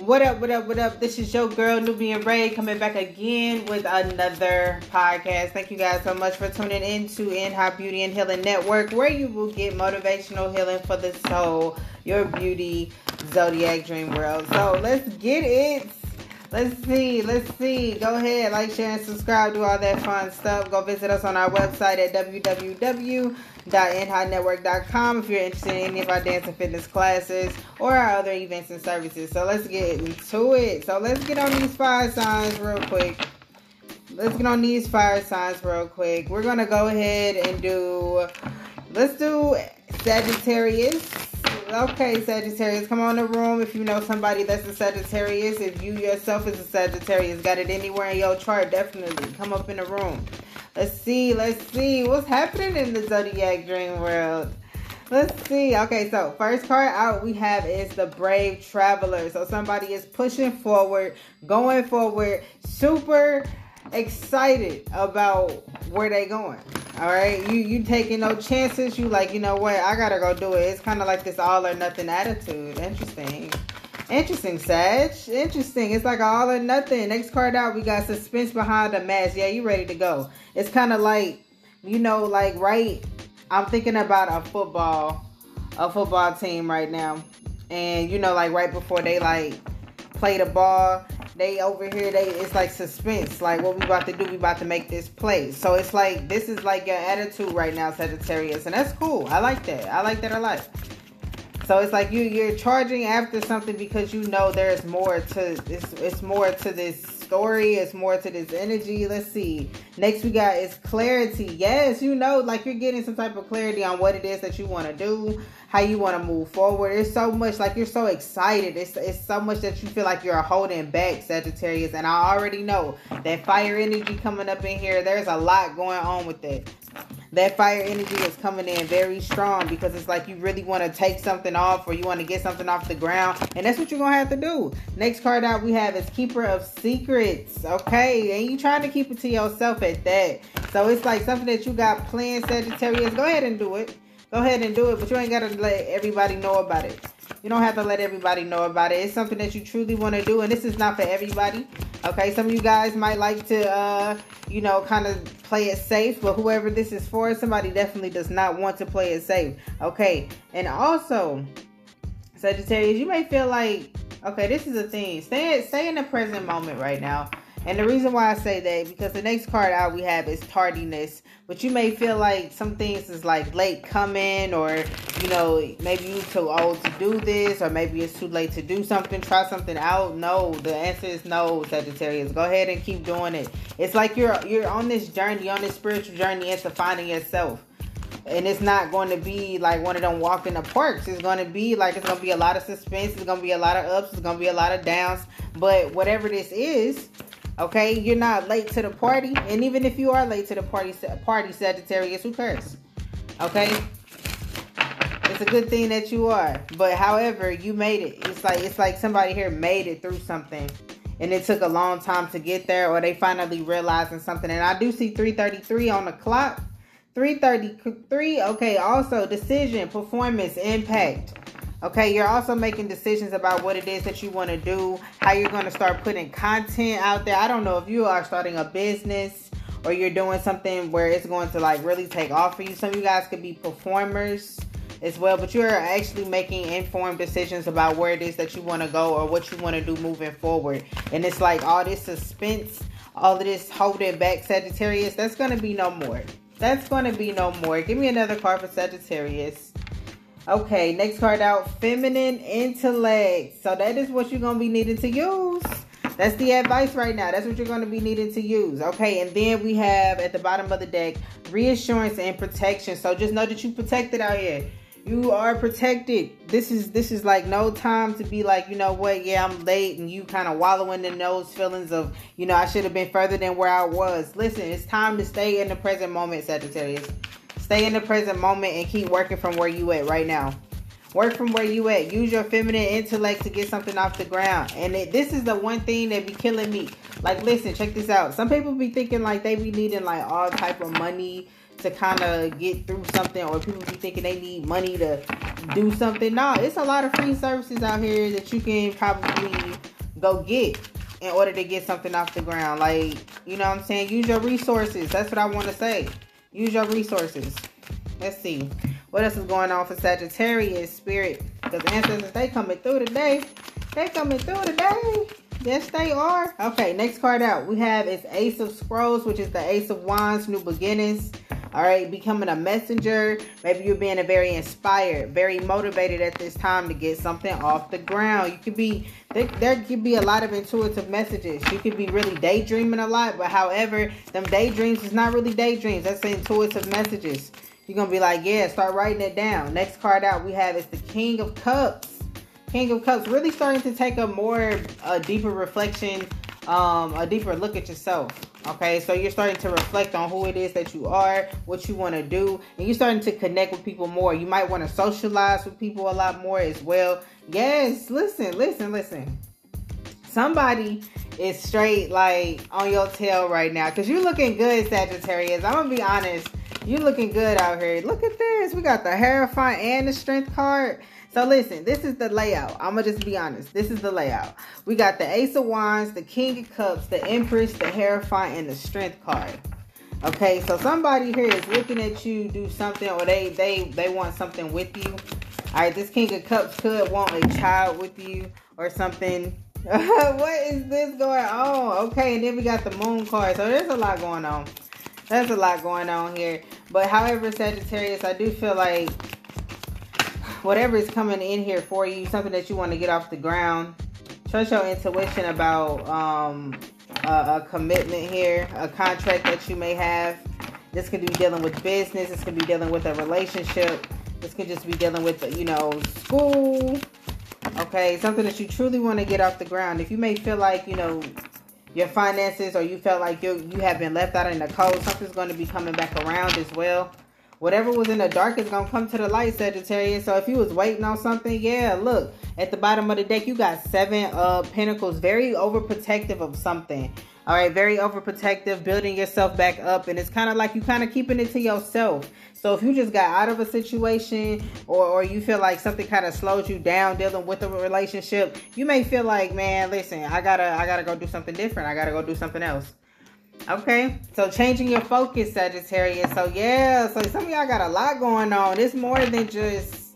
What up, what up, what up? This is your girl, Nubian Ray, coming back again with another podcast. Thank you guys so much for tuning in to In High Beauty and Healing Network, where you will get motivational healing for the soul, your beauty, zodiac dream world. So let's get it. Let's see, let's see. Go ahead, like, share, and subscribe. Do all that fun stuff. Go visit us on our website at www.nhighnetwork.com if you're interested in any of our dance and fitness classes or our other events and services. So let's get into it. So let's get on these fire signs real quick. Let's get on these fire signs real quick. We're gonna go ahead and do. Let's do Sagittarius. Okay, Sagittarius, come on the room if you know somebody that's a Sagittarius. If you yourself is a Sagittarius, got it anywhere in your chart, definitely come up in the room. Let's see, let's see what's happening in the zodiac dream world. Let's see. Okay, so first card out we have is the brave traveler. So somebody is pushing forward, going forward, super excited about where they going. All right, you you taking no chances. You like, you know what? I gotta go do it. It's kind of like this all or nothing attitude. Interesting, interesting, Sag. Interesting. It's like all or nothing. Next card out, we got suspense behind the mask. Yeah, you ready to go? It's kind of like, you know, like right. I'm thinking about a football, a football team right now, and you know, like right before they like play the ball they over here they it's like suspense. Like what we about to do we about to make this play. So it's like this is like your attitude right now sagittarius and that's cool. I like that. I like that a lot. So it's like you you're charging after something because you know there's more to it's it's more to this story it's more to this energy let's see next we got is clarity yes you know like you're getting some type of clarity on what it is that you want to do how you want to move forward. It's so much like you're so excited. It's, it's so much that you feel like you're holding back, Sagittarius. And I already know that fire energy coming up in here, there's a lot going on with that. That fire energy is coming in very strong because it's like you really want to take something off or you want to get something off the ground. And that's what you're to have to do. Next card out we have is Keeper of Secrets. Okay. And you trying to keep it to yourself at that. So it's like something that you got planned, Sagittarius. Go ahead and do it go ahead and do it, but you ain't got to let everybody know about it. You don't have to let everybody know about it. It's something that you truly want to do, and this is not for everybody. Okay, some of you guys might like to, uh, you know, kind of play it safe, but whoever this is for, somebody definitely does not want to play it safe. Okay, and also, Sagittarius, you may feel like, okay, this is a thing. Stay, stay in the present moment right now. And the reason why I say that because the next card out we have is tardiness, but you may feel like some things is like late coming, or you know maybe you're too old to do this, or maybe it's too late to do something. Try something out. No, the answer is no, Sagittarius. Go ahead and keep doing it. It's like you're you're on this journey, on this spiritual journey into finding yourself and it's not going to be like one of them walk in the parks. It's going to be like it's going to be a lot of suspense. It's going to be a lot of ups. It's going to be a lot of downs. But whatever this is, Okay, you're not late to the party, and even if you are late to the party, party Sagittarius, who cares? Okay, it's a good thing that you are. But however, you made it. It's like it's like somebody here made it through something, and it took a long time to get there, or they finally realizing something. And I do see 333 on the clock. 333. Okay. Also, decision, performance, impact. Okay, you're also making decisions about what it is that you want to do, how you're going to start putting content out there. I don't know if you are starting a business or you're doing something where it's going to like really take off for you. Some of you guys could be performers as well, but you're actually making informed decisions about where it is that you want to go or what you want to do moving forward. And it's like all this suspense, all of this holding back Sagittarius, that's going to be no more. That's going to be no more. Give me another card for Sagittarius. Okay, next card out feminine intellect. So that is what you're going to be needing to use. That's the advice right now. That's what you're going to be needing to use. Okay, and then we have at the bottom of the deck reassurance and protection. So just know that you protected out here. You are protected. This is this is like no time to be like, you know what, yeah, I'm late and you kind of wallowing in those feelings of, you know, I should have been further than where I was. Listen, it's time to stay in the present moment, Sagittarius. Stay in the present moment and keep working from where you at right now. Work from where you at. Use your feminine intellect to get something off the ground. And it, this is the one thing that be killing me. Like, listen, check this out. Some people be thinking like they be needing like all type of money to kind of get through something, or people be thinking they need money to do something. No, it's a lot of free services out here that you can probably go get in order to get something off the ground. Like, you know what I'm saying? Use your resources. That's what I want to say. Use your resources. Let's see. What else is going on for Sagittarius spirit? Because ancestors, they coming through today. They coming through today. Yes, they are. Okay, next card out. We have is Ace of Scrolls, which is the Ace of Wands, New Beginnings. All right, becoming a messenger. Maybe you're being a very inspired, very motivated at this time to get something off the ground. You could be there, there could be a lot of intuitive messages. You could be really daydreaming a lot, but however, them daydreams is not really daydreams. That's intuitive messages. You're gonna be like, yeah, start writing it down. Next card out we have is the King of Cups. King of Cups really starting to take a more a deeper reflection, um, a deeper look at yourself. Okay, so you're starting to reflect on who it is that you are, what you want to do, and you're starting to connect with people more. You might want to socialize with people a lot more as well. Yes, listen, listen, listen. Somebody is straight like on your tail right now because you're looking good, Sagittarius. I'm gonna be honest, you're looking good out here. Look at this. We got the Hierophant and the Strength card. So listen, this is the layout. I'm gonna just be honest. This is the layout. We got the Ace of Wands, the King of Cups, the Empress, the Hierophant, and the Strength card. Okay, so somebody here is looking at you do something, or they they they want something with you. All right, this King of Cups could want a child with you or something. what is this going on? Okay, and then we got the Moon card. So there's a lot going on. There's a lot going on here. But however, Sagittarius, I do feel like whatever is coming in here for you, something that you want to get off the ground. Trust your intuition about um, a, a commitment here, a contract that you may have. This could be dealing with business. This could be dealing with a relationship. This could just be dealing with, you know, school. Okay, something that you truly want to get off the ground. If you may feel like, you know, your finances or you felt like you you have been left out in the cold, something's going to be coming back around as well whatever was in the dark is gonna come to the light, Sagittarius. So if you was waiting on something, yeah, look at the bottom of the deck, you got seven uh pentacles, very overprotective of something. All right, very overprotective, building yourself back up, and it's kind of like you kind of keeping it to yourself. So if you just got out of a situation, or or you feel like something kind of slows you down dealing with a relationship, you may feel like, man, listen, I gotta I gotta go do something different. I gotta go do something else. Okay, so changing your focus, Sagittarius. So yeah, so some of y'all got a lot going on. It's more than just,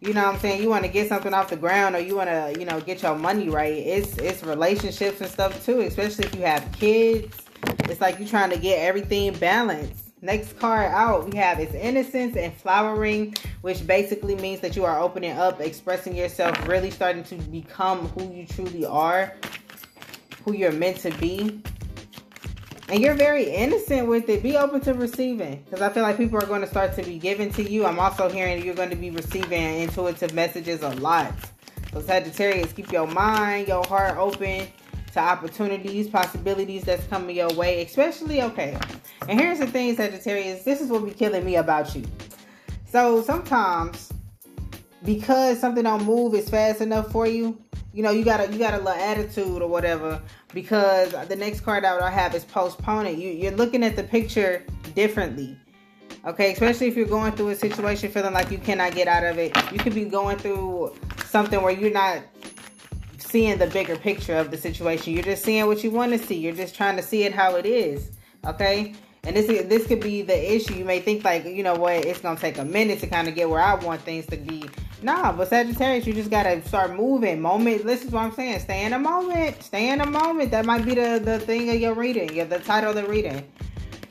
you know what I'm saying, you want to get something off the ground or you want to, you know, get your money right. It's it's relationships and stuff too, especially if you have kids. It's like you're trying to get everything balanced. Next card out, we have is innocence and flowering, which basically means that you are opening up, expressing yourself, really starting to become who you truly are, who you're meant to be and you're very innocent with it. Be open to receiving because I feel like people are going to start to be given to you. I'm also hearing you're going to be receiving intuitive messages a lot. So, Sagittarius, keep your mind, your heart open to opportunities, possibilities that's coming your way, especially okay. And here's the thing, Sagittarius, this is what be killing me about you. So, sometimes because something don't move as fast enough for you, you know, you got a you got a little attitude or whatever because the next card that I have is postponing. You you're looking at the picture differently. Okay, especially if you're going through a situation feeling like you cannot get out of it. You could be going through something where you're not seeing the bigger picture of the situation. You're just seeing what you want to see. You're just trying to see it how it is. Okay? And this this could be the issue. You may think like, you know what, it's gonna take a minute to kind of get where I want things to be. Nah, but Sagittarius, you just gotta start moving. Moment. This is what I'm saying. Stay in a moment. Stay in a moment. That might be the the thing of your reading. Yeah, the title of the reading.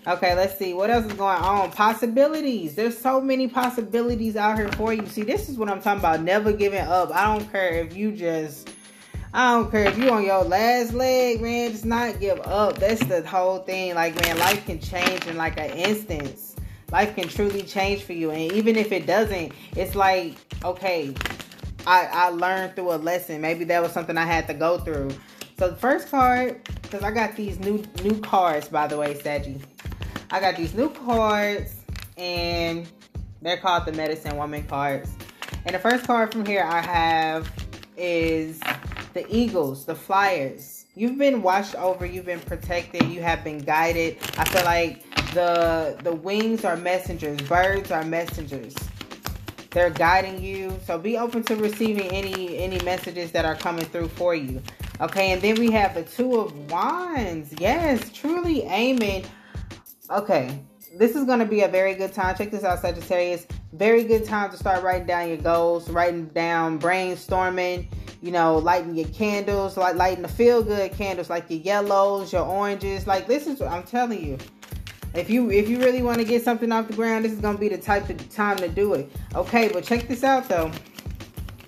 Okay, let's see what else is going on. Possibilities. There's so many possibilities out here for you. See, this is what I'm talking about. Never giving up. I don't care if you just I don't care if you on your last leg, man. Just not give up. That's the whole thing. Like, man, life can change in like an instance. Life can truly change for you, and even if it doesn't, it's like, okay, I I learned through a lesson. Maybe that was something I had to go through. So the first card, because I got these new new cards, by the way, Saggy. I got these new cards, and they're called the Medicine Woman cards. And the first card from here I have is the Eagles, the Flyers. You've been watched over, you've been protected, you have been guided. I feel like the the wings are messengers, birds are messengers. They're guiding you. So be open to receiving any any messages that are coming through for you. Okay, and then we have the Two of Wands. Yes, truly aiming. Okay, this is going to be a very good time. Check this out, Sagittarius. Very good time to start writing down your goals, writing down, brainstorming, you know, lighting your candles, like lighting the feel good candles, like your yellows, your oranges. Like this is what I'm telling you. If you if you really want to get something off the ground, this is gonna be the type of time to do it. Okay, but check this out though.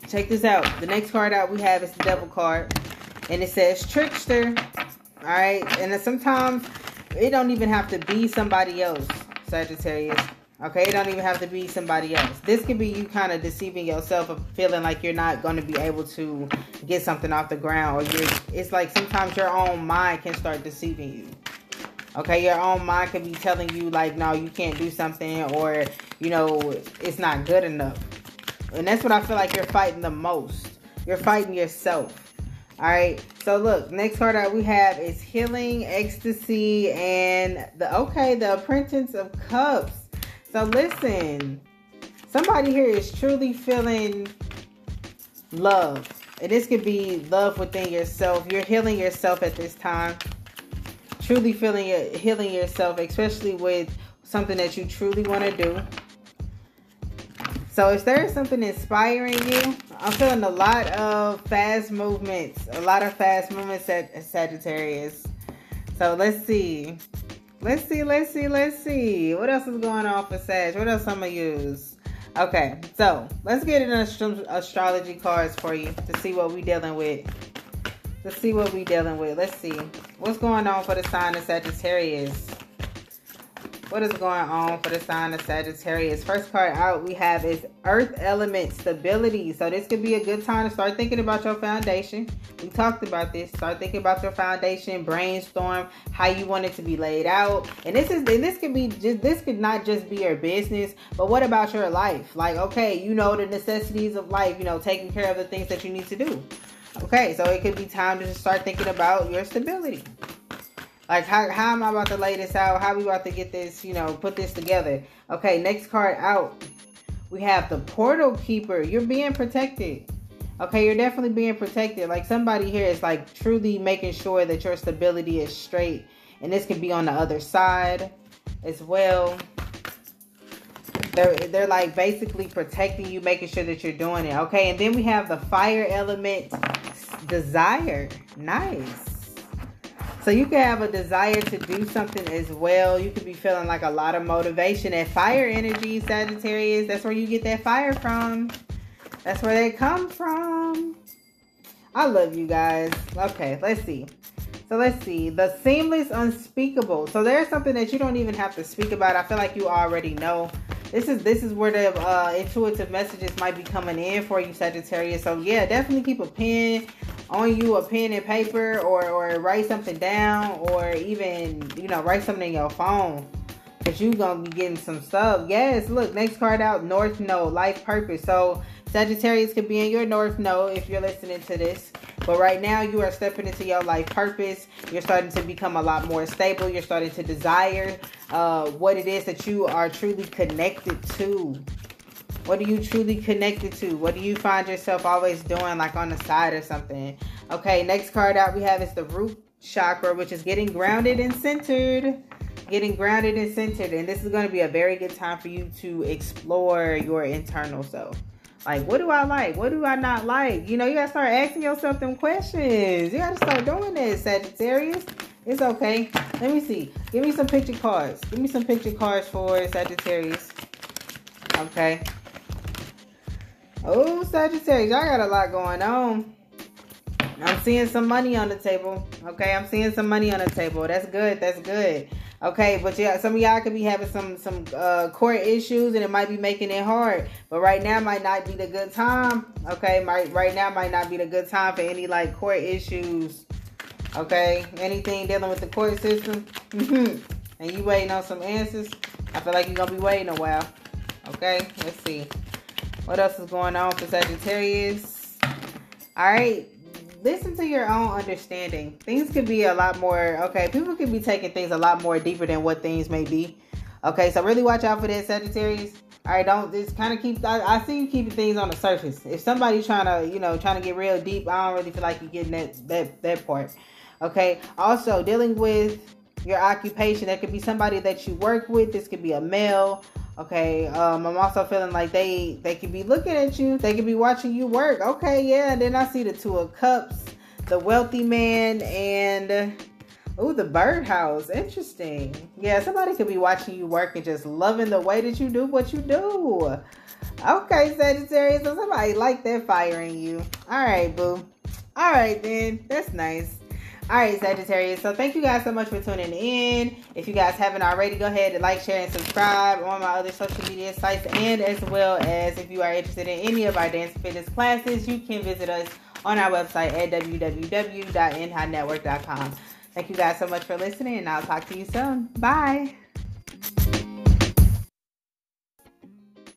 Check this out. The next card out we have is the devil card. And it says trickster. Alright. And then sometimes it don't even have to be somebody else, Sagittarius. Okay, it don't even have to be somebody else. This could be you kind of deceiving yourself of feeling like you're not going to be able to get something off the ground, or you're. It's like sometimes your own mind can start deceiving you. Okay, your own mind can be telling you like, no, you can't do something, or you know, it's not good enough. And that's what I feel like you're fighting the most. You're fighting yourself. All right. So look, next card that we have is healing, ecstasy, and the okay, the apprentice of cups. So listen, somebody here is truly feeling love. And this could be love within yourself. You're healing yourself at this time. Truly feeling it, healing yourself, especially with something that you truly want to do. So is there something inspiring you? I'm feeling a lot of fast movements. A lot of fast movements at Sagittarius. So let's see. Let's see, let's see, let's see. What else is going on for Sag? What else I'm gonna use? Okay, so let's get an astro- astrology cards for you to see what we dealing with. Let's see what we dealing with. Let's see what's going on for the sign of Sagittarius. What is going on for the sign of Sagittarius? First card out we have is Earth element stability. So this could be a good time to start thinking about your foundation. We talked about this. Start thinking about your foundation, brainstorm how you want it to be laid out. And this is and this could be just this could not just be your business, but what about your life? Like, okay, you know the necessities of life, you know, taking care of the things that you need to do. Okay, so it could be time to start thinking about your stability. Like, how, how am I about to lay this out? How we about to get this, you know, put this together? Okay, next card out. We have the Portal Keeper. You're being protected. Okay, you're definitely being protected. Like, somebody here is, like, truly making sure that your stability is straight. And this can be on the other side as well. They're, they're like basically protecting you, making sure that you're doing it. Okay, and then we have the fire element desire. Nice. So you can have a desire to do something as well. You could be feeling like a lot of motivation. And fire energy, Sagittarius, that's where you get that fire from. That's where they come from. I love you guys. Okay, let's see. So let's see. The seamless unspeakable. So there's something that you don't even have to speak about. I feel like you already know. This is this is where the uh, intuitive messages might be coming in for you, Sagittarius. So yeah, definitely keep a pen on you a pen and paper or, or write something down or even, you know, write something in your phone. Cause you gonna be getting some stuff. Yes, look, next card out, North Node, life purpose. So Sagittarius could be in your North Node if you're listening to this. But right now you are stepping into your life purpose. You're starting to become a lot more stable. You're starting to desire uh, what it is that you are truly connected to. What are you truly connected to? What do you find yourself always doing, like on the side or something? Okay, next card out we have is the root chakra, which is getting grounded and centered. Getting grounded and centered. And this is going to be a very good time for you to explore your internal self. Like, what do I like? What do I not like? You know, you got to start asking yourself them questions. You got to start doing this, Sagittarius. It's okay. Let me see. Give me some picture cards. Give me some picture cards for Sagittarius. Okay. Oh, Sagittarius, y'all got a lot going on. I'm seeing some money on the table. Okay, I'm seeing some money on the table. That's good. That's good. Okay, but yeah, some of y'all could be having some some uh, court issues, and it might be making it hard. But right now might not be the good time. Okay, might right now might not be the good time for any like court issues. Okay, anything dealing with the court system, and you waiting on some answers. I feel like you're gonna be waiting a while. Okay, let's see. What else is going on for Sagittarius? All right, listen to your own understanding. Things could be a lot more, okay, people could be taking things a lot more deeper than what things may be. Okay, so really watch out for that, Sagittarius. All right, don't just kind of keep. I, I, see you keeping things on the surface. If somebody's trying to, you know, trying to get real deep, I don't really feel like you're getting that that that part. Okay. Also, dealing with your occupation. That could be somebody that you work with. This could be a male. Okay. Um, I'm also feeling like they they could be looking at you. They could be watching you work. Okay. Yeah. Then I see the two of cups, the wealthy man, and Oh, the birdhouse. Interesting. Yeah, somebody could be watching you work and just loving the way that you do what you do. Okay, Sagittarius. So somebody like that firing you. All right, boo. All right, then. That's nice. All right, Sagittarius. So thank you guys so much for tuning in. If you guys haven't already, go ahead and like, share, and subscribe on my other social media sites. And as well as if you are interested in any of our dance fitness classes, you can visit us on our website at www.nhighnetwork.com. Thank you guys so much for listening, and I'll talk to you soon. Bye.